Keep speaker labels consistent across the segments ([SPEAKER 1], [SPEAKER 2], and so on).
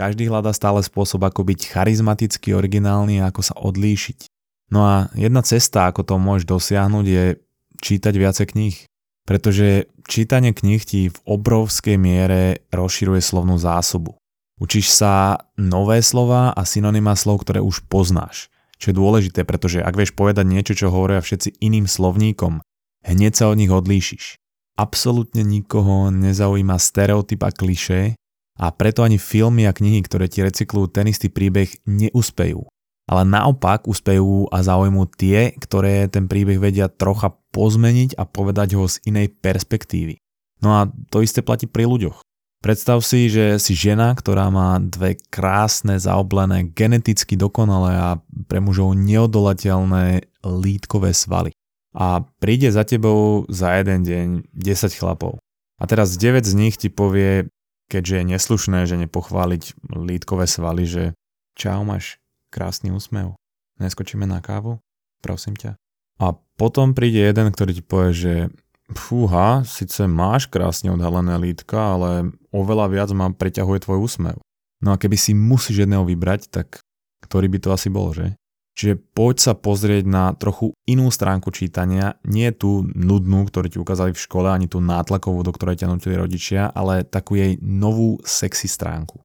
[SPEAKER 1] každý hľadá stále spôsob, ako byť charizmaticky originálny a ako sa odlíšiť. No a jedna cesta, ako to môžeš dosiahnuť, je čítať viacej kníh. Pretože čítanie kníh ti v obrovskej miere rozširuje slovnú zásobu. Učíš sa nové slova a synonyma slov, ktoré už poznáš. Čo je dôležité, pretože ak vieš povedať niečo, čo hovoria všetci iným slovníkom, hneď sa od nich odlíšiš. Absolútne nikoho nezaujíma stereotyp a klišé a preto ani filmy a knihy, ktoré ti recyklujú ten istý príbeh, neúspejú. Ale naopak úspejú a zaujmú tie, ktoré ten príbeh vedia trocha pozmeniť a povedať ho z inej perspektívy. No a to isté platí pri ľuďoch. Predstav si, že si žena, ktorá má dve krásne, zaoblené, geneticky dokonalé a pre mužov neodolateľné lítkové svaly. A príde za tebou za jeden deň 10 chlapov. A teraz 9 z nich ti povie, keďže je neslušné, že nepochváliť lítkové svaly, že čau, máš krásny úsmev. Neskočíme na kávu? Prosím ťa. A potom príde jeden, ktorý ti povie, že fúha, síce máš krásne odhalené lítka, ale oveľa viac ma preťahuje tvoj úsmev. No a keby si musíš jedného vybrať, tak ktorý by to asi bol, že? Čiže poď sa pozrieť na trochu inú stránku čítania, nie tú nudnú, ktorú ti ukázali v škole, ani tú nátlakovú, do ktorej ťa nutili rodičia, ale takú jej novú sexy stránku.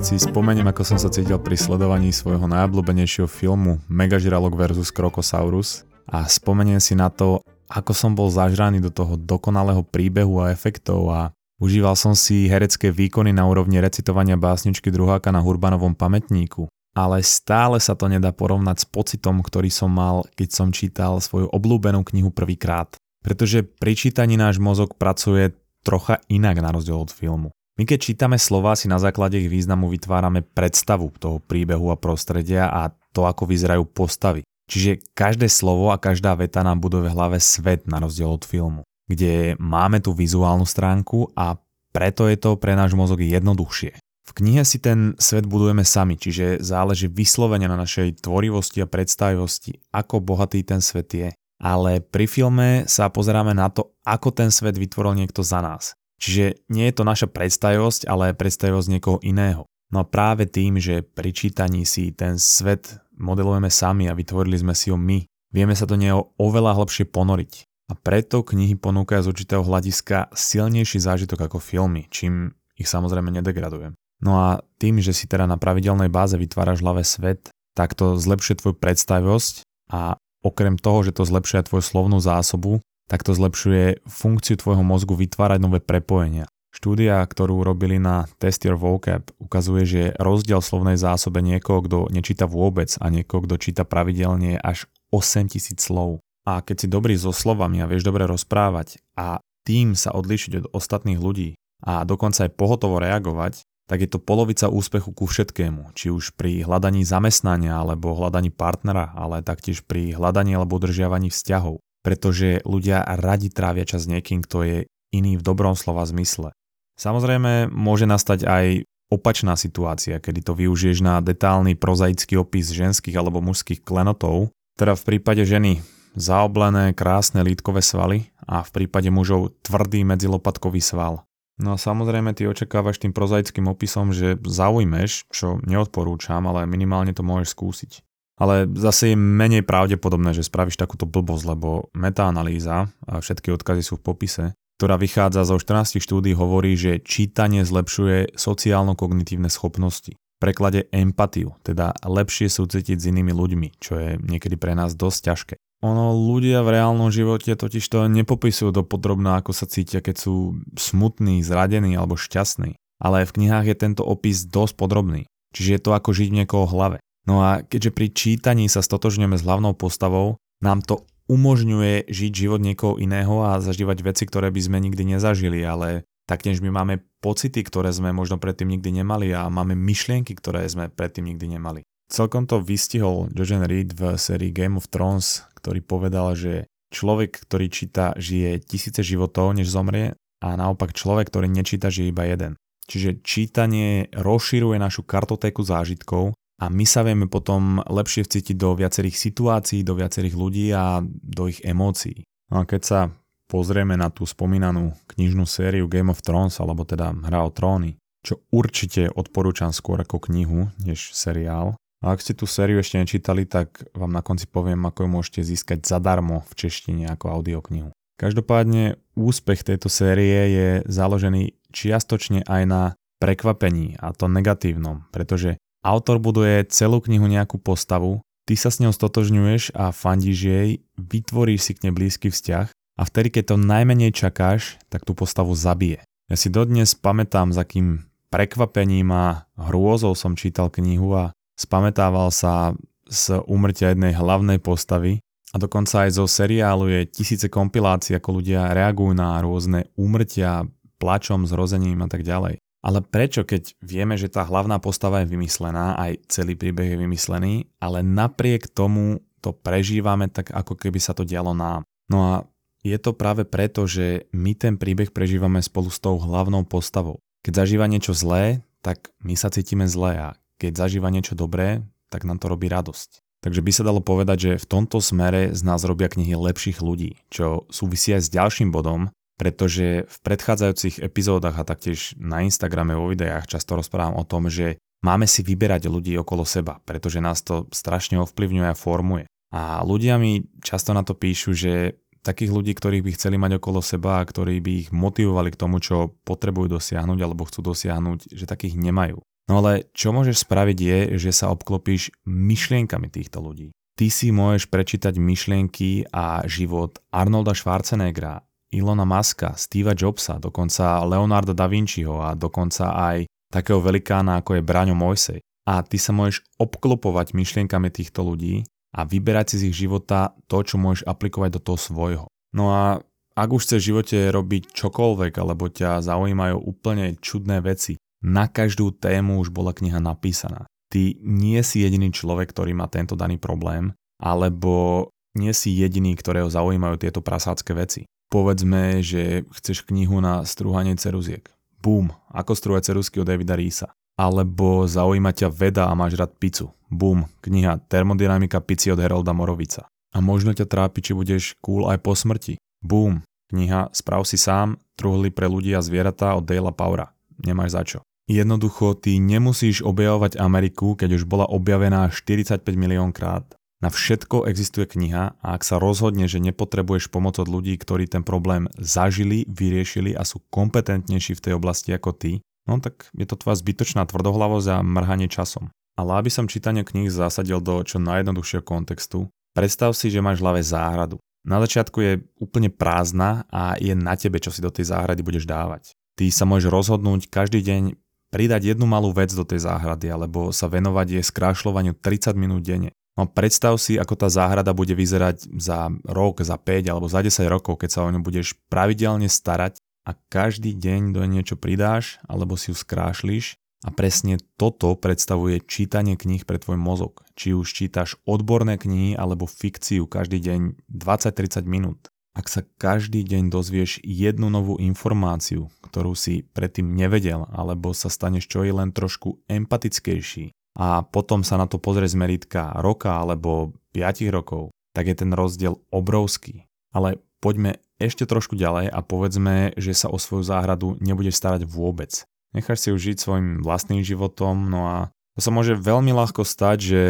[SPEAKER 1] Keď si spomeniem, ako som sa cítil pri sledovaní svojho najobľúbenejšieho filmu Megažralok vs. Krokosaurus a spomeniem si na to, ako som bol zažraný do toho dokonalého príbehu a efektov a užíval som si herecké výkony na úrovni recitovania básničky druháka na Hurbanovom pamätníku. Ale stále sa to nedá porovnať s pocitom, ktorý som mal, keď som čítal svoju obľúbenú knihu prvýkrát. Pretože pri čítaní náš mozog pracuje trocha inak na rozdiel od filmu. My keď čítame slova, si na základe ich významu vytvárame predstavu toho príbehu a prostredia a to, ako vyzerajú postavy. Čiže každé slovo a každá veta nám buduje v hlave svet na rozdiel od filmu, kde máme tú vizuálnu stránku a preto je to pre náš mozog jednoduchšie. V knihe si ten svet budujeme sami, čiže záleží vyslovene na našej tvorivosti a predstavivosti, ako bohatý ten svet je. Ale pri filme sa pozeráme na to, ako ten svet vytvoril niekto za nás. Čiže nie je to naša predstavivosť, ale predstavivosť niekoho iného. No a práve tým, že pri čítaní si ten svet modelujeme sami a vytvorili sme si ho my. Vieme sa do neho oveľa hlbšie ponoriť. A preto knihy ponúkajú z určitého hľadiska silnejší zážitok ako filmy, čím ich samozrejme nedegradujem. No a tým, že si teda na pravidelnej báze vytváraš hlave svet, tak to zlepšuje tvoju predstavivosť a okrem toho, že to zlepšuje tvoju slovnú zásobu, tak to zlepšuje funkciu tvojho mozgu vytvárať nové prepojenia. Štúdia, ktorú robili na Test Your Vocab, ukazuje, že rozdiel slovnej zásobe niekoho, kto nečíta vôbec a niekoho, kto číta pravidelne je až 8000 slov. A keď si dobrý so slovami a vieš dobre rozprávať a tým sa odlíšiť od ostatných ľudí a dokonca aj pohotovo reagovať, tak je to polovica úspechu ku všetkému, či už pri hľadaní zamestnania alebo hľadaní partnera, ale taktiež pri hľadaní alebo udržiavaní vzťahov. Pretože ľudia radi trávia čas niekým, kto je iný v dobrom slova zmysle. Samozrejme, môže nastať aj opačná situácia, kedy to využiješ na detálny prozaický opis ženských alebo mužských klenotov, teda v prípade ženy zaoblené krásne lítkové svaly a v prípade mužov tvrdý medzilopatkový sval. No a samozrejme ty očakávaš tým prozaickým opisom, že zaujmeš, čo neodporúčam, ale minimálne to môžeš skúsiť. Ale zase je menej pravdepodobné, že spravíš takúto blbosť, lebo metaanalýza, a všetky odkazy sú v popise, ktorá vychádza zo 14 štúdí, hovorí, že čítanie zlepšuje sociálno-kognitívne schopnosti. V preklade empatiu, teda lepšie súcitiť s inými ľuďmi, čo je niekedy pre nás dosť ťažké. Ono ľudia v reálnom živote totiž to nepopisujú do podrobná, ako sa cítia, keď sú smutní, zradení alebo šťastní. Ale v knihách je tento opis dosť podrobný. Čiže je to ako žiť v niekoho hlave. No a keďže pri čítaní sa stotožňujeme s hlavnou postavou, nám to umožňuje žiť život niekoho iného a zažívať veci, ktoré by sme nikdy nezažili, ale taktiež my máme pocity, ktoré sme možno predtým nikdy nemali a máme myšlienky, ktoré sme predtým nikdy nemali. Celkom to vystihol Jojen Reed v sérii Game of Thrones, ktorý povedal, že človek, ktorý číta, žije tisíce životov, než zomrie a naopak človek, ktorý nečíta, žije iba jeden. Čiže čítanie rozširuje našu kartotéku zážitkov a my sa vieme potom lepšie vcítiť do viacerých situácií, do viacerých ľudí a do ich emócií. No a keď sa pozrieme na tú spomínanú knižnú sériu Game of Thrones, alebo teda Hra o tróny, čo určite odporúčam skôr ako knihu, než seriál. A ak ste tú sériu ešte nečítali, tak vám na konci poviem, ako ju môžete získať zadarmo v češtine ako audioknihu. Každopádne úspech tejto série je založený čiastočne aj na prekvapení, a to negatívnom, pretože Autor buduje celú knihu nejakú postavu, ty sa s ňou stotožňuješ a fandíš jej, vytvoríš si k nej blízky vzťah a vtedy, keď to najmenej čakáš, tak tú postavu zabije. Ja si dodnes pamätám, za kým prekvapením a hrôzou som čítal knihu a spametával sa z úmrtia jednej hlavnej postavy a dokonca aj zo seriálu je tisíce kompilácií, ako ľudia reagujú na rôzne úmrtia, plačom, zrozením a tak ďalej. Ale prečo, keď vieme, že tá hlavná postava je vymyslená, aj celý príbeh je vymyslený, ale napriek tomu to prežívame tak, ako keby sa to dialo nám. No a je to práve preto, že my ten príbeh prežívame spolu s tou hlavnou postavou. Keď zažíva niečo zlé, tak my sa cítime zlé a keď zažíva niečo dobré, tak nám to robí radosť. Takže by sa dalo povedať, že v tomto smere z nás robia knihy lepších ľudí, čo súvisí aj s ďalším bodom, pretože v predchádzajúcich epizódach a taktiež na Instagrame vo videách často rozprávam o tom, že máme si vyberať ľudí okolo seba, pretože nás to strašne ovplyvňuje a formuje. A ľudia mi často na to píšu, že takých ľudí, ktorých by chceli mať okolo seba a ktorí by ich motivovali k tomu, čo potrebujú dosiahnuť alebo chcú dosiahnuť, že takých nemajú. No ale čo môžeš spraviť je, že sa obklopíš myšlienkami týchto ľudí. Ty si môžeš prečítať myšlienky a život Arnolda Schwarzeneggera, Ilona Maska, Steva Jobsa, dokonca Leonardo da Vinciho a dokonca aj takého velikána ako je Braňo Mojsej. A ty sa môžeš obklopovať myšlienkami týchto ľudí a vyberať si z ich života to, čo môžeš aplikovať do toho svojho. No a ak už chceš v živote robiť čokoľvek, alebo ťa zaujímajú úplne čudné veci, na každú tému už bola kniha napísaná. Ty nie si jediný človek, ktorý má tento daný problém, alebo nie si jediný, ktorého zaujímajú tieto prasácké veci. Povedzme, že chceš knihu na strúhanie ceruziek. Bum, ako strúhať ceruzky od Davida Rísa. Alebo zaujíma ťa veda a máš rád pizzu. Bum, kniha Termodynamika pici od Herolda Morovica. A možno ťa trápi, či budeš cool aj po smrti. Bum, kniha Sprav si sám, truhly pre ľudí a zvieratá od Dale'a Paura. Nemáš za čo. Jednoducho, ty nemusíš objavovať Ameriku, keď už bola objavená 45 milión krát. Na všetko existuje kniha a ak sa rozhodne, že nepotrebuješ pomoc od ľudí, ktorí ten problém zažili, vyriešili a sú kompetentnejší v tej oblasti ako ty, no tak je to tvoja zbytočná tvrdohlavosť a mrhanie časom. Ale aby som čítanie kníh zasadil do čo najjednoduchšieho kontextu, predstav si, že máš v hlave záhradu. Na začiatku je úplne prázdna a je na tebe, čo si do tej záhrady budeš dávať. Ty sa môžeš rozhodnúť každý deň pridať jednu malú vec do tej záhrady alebo sa venovať jej skrášľovaniu 30 minút denne. No predstav si, ako tá záhrada bude vyzerať za rok, za 5 alebo za 10 rokov, keď sa o ňu budeš pravidelne starať a každý deň do niečo pridáš alebo si ju skrášliš a presne toto predstavuje čítanie kníh pre tvoj mozog. Či už čítaš odborné knihy alebo fikciu každý deň 20-30 minút. Ak sa každý deň dozvieš jednu novú informáciu, ktorú si predtým nevedel, alebo sa staneš čo je len trošku empatickejší, a potom sa na to pozrie z meritka roka alebo 5 rokov, tak je ten rozdiel obrovský. Ale poďme ešte trošku ďalej a povedzme, že sa o svoju záhradu nebudeš starať vôbec. Necháš si ju žiť svojim vlastným životom, no a to sa môže veľmi ľahko stať, že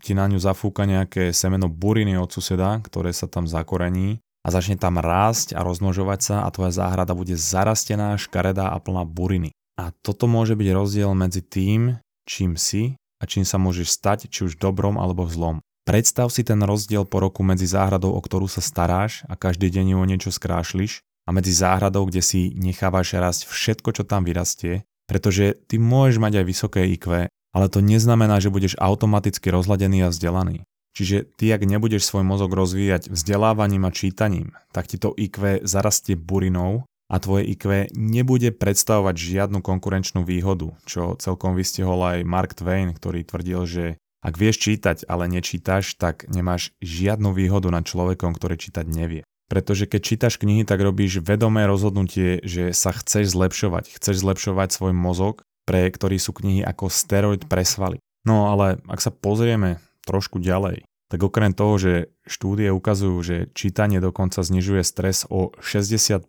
[SPEAKER 1] ti na ňu zafúka nejaké semeno buriny od suseda, ktoré sa tam zakorení a začne tam rásť a rozmnožovať sa a tvoja záhrada bude zarastená, škaredá a plná buriny. A toto môže byť rozdiel medzi tým, čím si a čím sa môžeš stať, či už dobrom alebo zlom. Predstav si ten rozdiel po roku medzi záhradou, o ktorú sa staráš a každý deň ju o niečo skrášliš a medzi záhradou, kde si nechávaš rásť všetko, čo tam vyrastie, pretože ty môžeš mať aj vysoké IQ, ale to neznamená, že budeš automaticky rozladený a vzdelaný. Čiže ty, ak nebudeš svoj mozog rozvíjať vzdelávaním a čítaním, tak ti to IQ zarastie burinou a tvoje IQ nebude predstavovať žiadnu konkurenčnú výhodu, čo celkom vystihol aj Mark Twain, ktorý tvrdil, že ak vieš čítať, ale nečítaš, tak nemáš žiadnu výhodu nad človekom, ktorý čítať nevie. Pretože keď čítaš knihy, tak robíš vedomé rozhodnutie, že sa chceš zlepšovať. Chceš zlepšovať svoj mozog, pre ktorý sú knihy ako steroid pre svaly. No ale ak sa pozrieme trošku ďalej, tak okrem toho, že štúdie ukazujú, že čítanie dokonca znižuje stres o 60%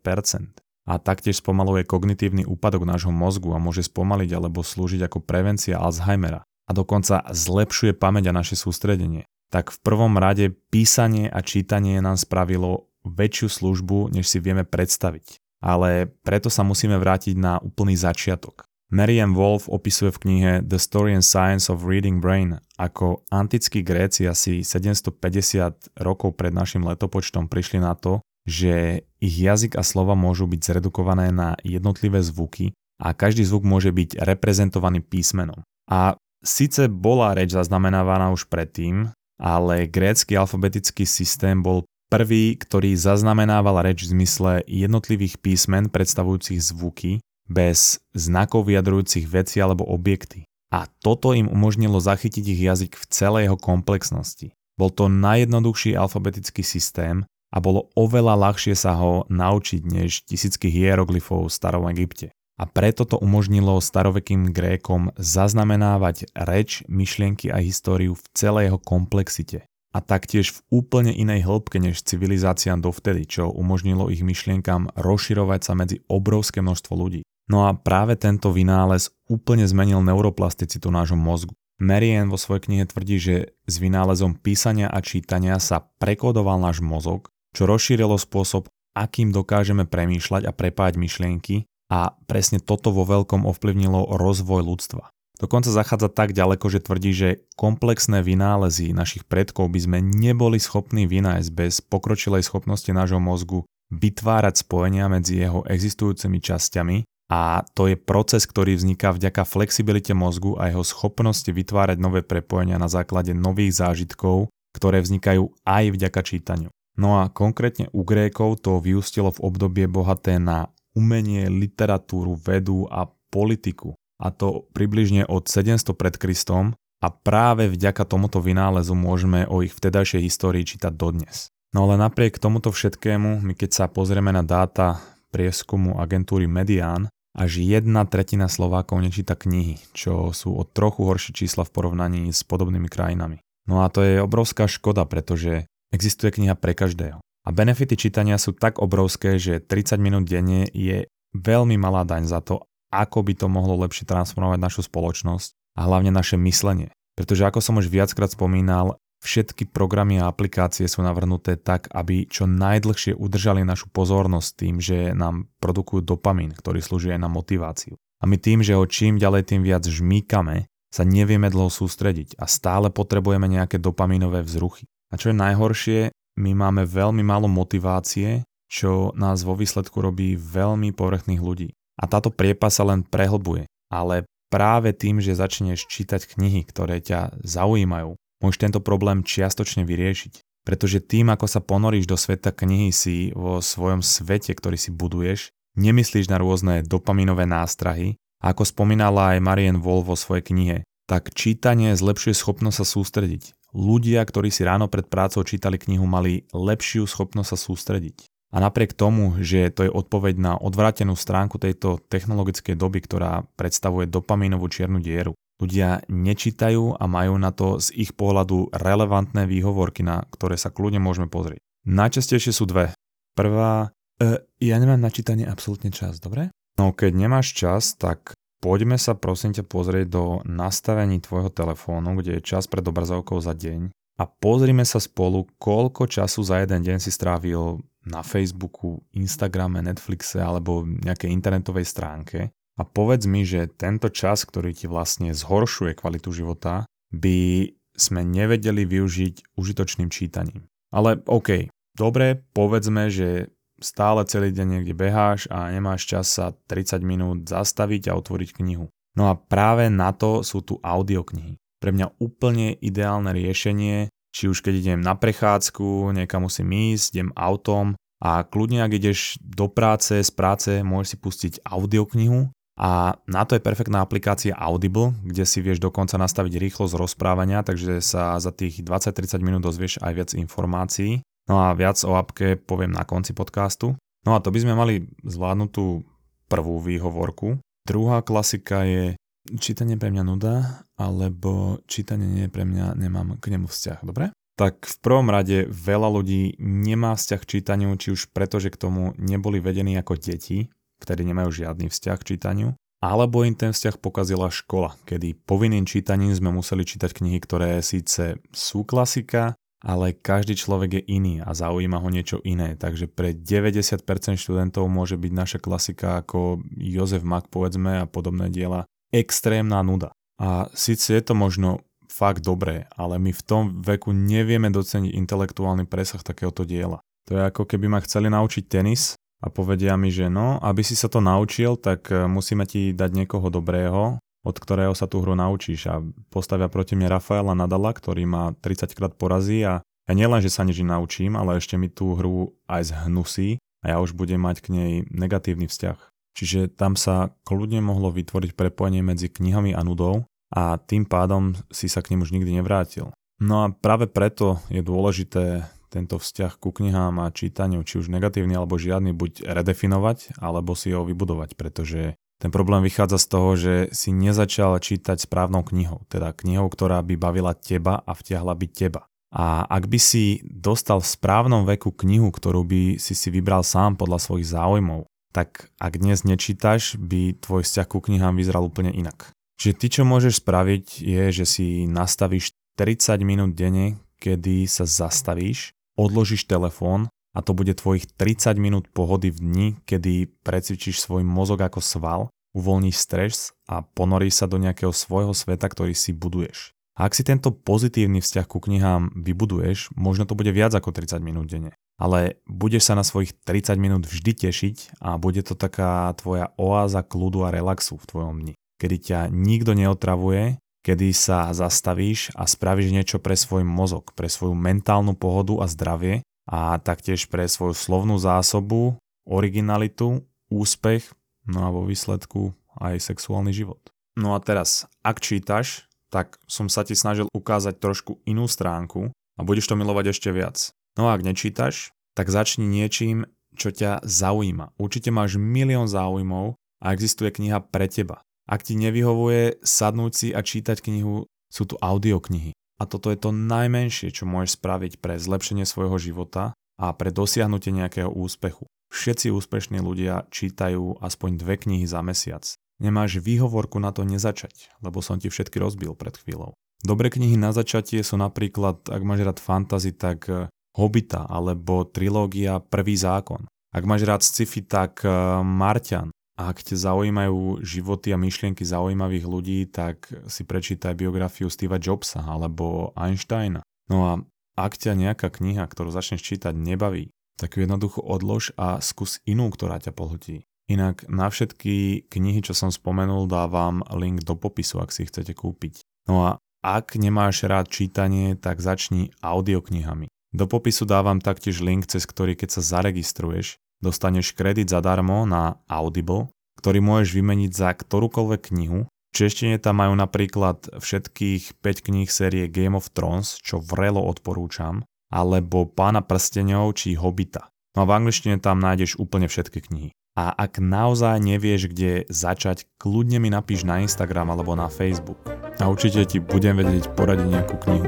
[SPEAKER 1] a taktiež spomaluje kognitívny úpadok nášho mozgu a môže spomaliť alebo slúžiť ako prevencia Alzheimera a dokonca zlepšuje pamäť a naše sústredenie, tak v prvom rade písanie a čítanie nám spravilo väčšiu službu, než si vieme predstaviť. Ale preto sa musíme vrátiť na úplný začiatok. Marian Wolf opisuje v knihe The Story and Science of Reading Brain, ako antickí Gréci asi 750 rokov pred našim letopočtom prišli na to, že ich jazyk a slova môžu byť zredukované na jednotlivé zvuky a každý zvuk môže byť reprezentovaný písmenom. A síce bola reč zaznamenávaná už predtým, ale grécky alfabetický systém bol prvý, ktorý zaznamenával reč v zmysle jednotlivých písmen predstavujúcich zvuky bez znakov vyjadrujúcich veci alebo objekty. A toto im umožnilo zachytiť ich jazyk v celej jeho komplexnosti. Bol to najjednoduchší alfabetický systém a bolo oveľa ľahšie sa ho naučiť než tisícky hieroglyfov v starom Egypte. A preto to umožnilo starovekým Grékom zaznamenávať reč, myšlienky a históriu v celej jeho komplexite. A taktiež v úplne inej hĺbke než civilizáciám dovtedy, čo umožnilo ich myšlienkam rozširovať sa medzi obrovské množstvo ľudí. No a práve tento vynález úplne zmenil neuroplasticitu nášho mozgu. Marian vo svojej knihe tvrdí, že s vynálezom písania a čítania sa prekodoval náš mozog, čo rozšírilo spôsob, akým dokážeme premýšľať a prepájať myšlienky a presne toto vo veľkom ovplyvnilo rozvoj ľudstva. Dokonca zachádza tak ďaleko, že tvrdí, že komplexné vynálezy našich predkov by sme neboli schopní vynájsť bez pokročilej schopnosti nášho mozgu vytvárať spojenia medzi jeho existujúcimi časťami a to je proces, ktorý vzniká vďaka flexibilite mozgu a jeho schopnosti vytvárať nové prepojenia na základe nových zážitkov, ktoré vznikajú aj vďaka čítaniu. No a konkrétne u Grékov to vyústilo v obdobie bohaté na umenie, literatúru, vedu a politiku. A to približne od 700 pred Kristom a práve vďaka tomuto vynálezu môžeme o ich vtedajšej histórii čítať dodnes. No ale napriek tomuto všetkému, my keď sa pozrieme na dáta prieskumu agentúry Median, až jedna tretina Slovákov nečíta knihy, čo sú o trochu horšie čísla v porovnaní s podobnými krajinami. No a to je obrovská škoda, pretože existuje kniha pre každého. A benefity čítania sú tak obrovské, že 30 minút denne je veľmi malá daň za to, ako by to mohlo lepšie transformovať našu spoločnosť a hlavne naše myslenie. Pretože ako som už viackrát spomínal, Všetky programy a aplikácie sú navrhnuté tak, aby čo najdlhšie udržali našu pozornosť tým, že nám produkujú dopamín, ktorý slúži aj na motiváciu. A my tým, že ho čím ďalej tým viac žmýkame, sa nevieme dlho sústrediť a stále potrebujeme nejaké dopamínové vzruchy. A čo je najhoršie, my máme veľmi málo motivácie, čo nás vo výsledku robí veľmi povrchných ľudí. A táto priepa sa len prehlbuje. Ale práve tým, že začneš čítať knihy, ktoré ťa zaujímajú, môžeš tento problém čiastočne vyriešiť. Pretože tým, ako sa ponoríš do sveta knihy si vo svojom svete, ktorý si buduješ, nemyslíš na rôzne dopaminové nástrahy, a ako spomínala aj Marian Wolf vo svojej knihe, tak čítanie zlepšuje schopnosť sa sústrediť. Ľudia, ktorí si ráno pred prácou čítali knihu, mali lepšiu schopnosť sa sústrediť. A napriek tomu, že to je odpoveď na odvrátenú stránku tejto technologickej doby, ktorá predstavuje dopamínovú čiernu dieru, Ľudia nečítajú a majú na to z ich pohľadu relevantné výhovorky, na ktoré sa kľudne môžeme pozrieť. Najčastejšie sú dve. Prvá, e, ja nemám na čítanie absolútne čas, dobre? No keď nemáš čas, tak poďme sa prosím ťa pozrieť do nastavení tvojho telefónu, kde je čas pred obrazovkou za deň a pozrime sa spolu, koľko času za jeden deň si strávil na Facebooku, Instagrame, Netflixe alebo nejakej internetovej stránke a povedz mi, že tento čas, ktorý ti vlastne zhoršuje kvalitu života, by sme nevedeli využiť užitočným čítaním. Ale OK, dobre, povedzme, že stále celý deň niekde beháš a nemáš čas sa 30 minút zastaviť a otvoriť knihu. No a práve na to sú tu audioknihy. Pre mňa úplne ideálne riešenie, či už keď idem na prechádzku, niekam musím ísť, idem autom a kľudne ak ideš do práce, z práce, môžeš si pustiť audioknihu a na to je perfektná aplikácia Audible, kde si vieš dokonca nastaviť rýchlosť rozprávania, takže sa za tých 20-30 minút dozvieš aj viac informácií. No a viac o apke poviem na konci podcastu. No a to by sme mali zvládnutú prvú výhovorku. Druhá klasika je čítanie pre mňa nuda, alebo čítanie nie je pre mňa, nemám k nemu vzťah, dobre? Tak v prvom rade veľa ľudí nemá vzťah k čítaniu, či už preto, že k tomu neboli vedení ako deti, ktorí nemajú žiadny vzťah k čítaniu, alebo im ten vzťah pokazila škola, kedy povinným čítaním sme museli čítať knihy, ktoré síce sú klasika, ale každý človek je iný a zaujíma ho niečo iné. Takže pre 90% študentov môže byť naša klasika ako Jozef Mak povedzme a podobné diela extrémna nuda. A síce je to možno fakt dobré, ale my v tom veku nevieme doceniť intelektuálny presah takéhoto diela. To je ako keby ma chceli naučiť tenis a povedia mi, že no, aby si sa to naučil, tak e, musíme ti dať niekoho dobrého, od ktorého sa tú hru naučíš a postavia proti mne Rafaela Nadala, ktorý ma 30 krát porazí a ja nielen, že sa nič naučím, ale ešte mi tú hru aj zhnusí a ja už budem mať k nej negatívny vzťah. Čiže tam sa kľudne mohlo vytvoriť prepojenie medzi knihami a nudou a tým pádom si sa k nim už nikdy nevrátil. No a práve preto je dôležité tento vzťah ku knihám a čítaniu, či už negatívny alebo žiadny, buď redefinovať, alebo si ho vybudovať, pretože ten problém vychádza z toho, že si nezačal čítať správnou knihou, teda knihou, ktorá by bavila teba a vtiahla by teba. A ak by si dostal v správnom veku knihu, ktorú by si si vybral sám podľa svojich záujmov, tak ak dnes nečítaš, by tvoj vzťah ku knihám vyzeral úplne inak. Čiže ty, čo môžeš spraviť, je, že si nastavíš 30 minút denne, kedy sa zastavíš odložíš telefón a to bude tvojich 30 minút pohody v dni, kedy precvičíš svoj mozog ako sval, uvoľníš stres a ponoríš sa do nejakého svojho sveta, ktorý si buduješ. A ak si tento pozitívny vzťah ku knihám vybuduješ, možno to bude viac ako 30 minút denne. Ale budeš sa na svojich 30 minút vždy tešiť a bude to taká tvoja oáza kľudu a relaxu v tvojom dni. Kedy ťa nikto neotravuje kedy sa zastavíš a spravíš niečo pre svoj mozog, pre svoju mentálnu pohodu a zdravie a taktiež pre svoju slovnú zásobu, originalitu, úspech, no a vo výsledku aj sexuálny život. No a teraz, ak čítaš, tak som sa ti snažil ukázať trošku inú stránku a budeš to milovať ešte viac. No a ak nečítaš, tak začni niečím, čo ťa zaujíma. Určite máš milión záujmov a existuje kniha pre teba. Ak ti nevyhovuje sadnúť si a čítať knihu, sú tu audioknihy. A toto je to najmenšie, čo môžeš spraviť pre zlepšenie svojho života a pre dosiahnutie nejakého úspechu. Všetci úspešní ľudia čítajú aspoň dve knihy za mesiac. Nemáš výhovorku na to nezačať, lebo som ti všetky rozbil pred chvíľou. Dobré knihy na začatie sú napríklad, ak máš rád fantasy, tak eh, Hobita alebo trilógia Prvý zákon. Ak máš rád sci-fi, tak eh, Marťan ak ťa zaujímajú životy a myšlienky zaujímavých ľudí, tak si prečítaj biografiu Steva Jobsa alebo Einsteina. No a ak ťa nejaká kniha, ktorú začneš čítať, nebaví, tak ju jednoducho odlož a skús inú, ktorá ťa pohltí. Inak na všetky knihy, čo som spomenul, dávam link do popisu, ak si chcete kúpiť. No a ak nemáš rád čítanie, tak začni audioknihami. Do popisu dávam taktiež link, cez ktorý keď sa zaregistruješ, dostaneš kredit zadarmo na Audible, ktorý môžeš vymeniť za ktorúkoľvek knihu. V češtine tam majú napríklad všetkých 5 kníh série Game of Thrones, čo vrelo odporúčam, alebo Pána prstenov či Hobita. No a v angličtine tam nájdeš úplne všetky knihy. A ak naozaj nevieš, kde začať, kľudne mi napíš na Instagram alebo na Facebook. A určite ti budem vedieť poradiť nejakú knihu.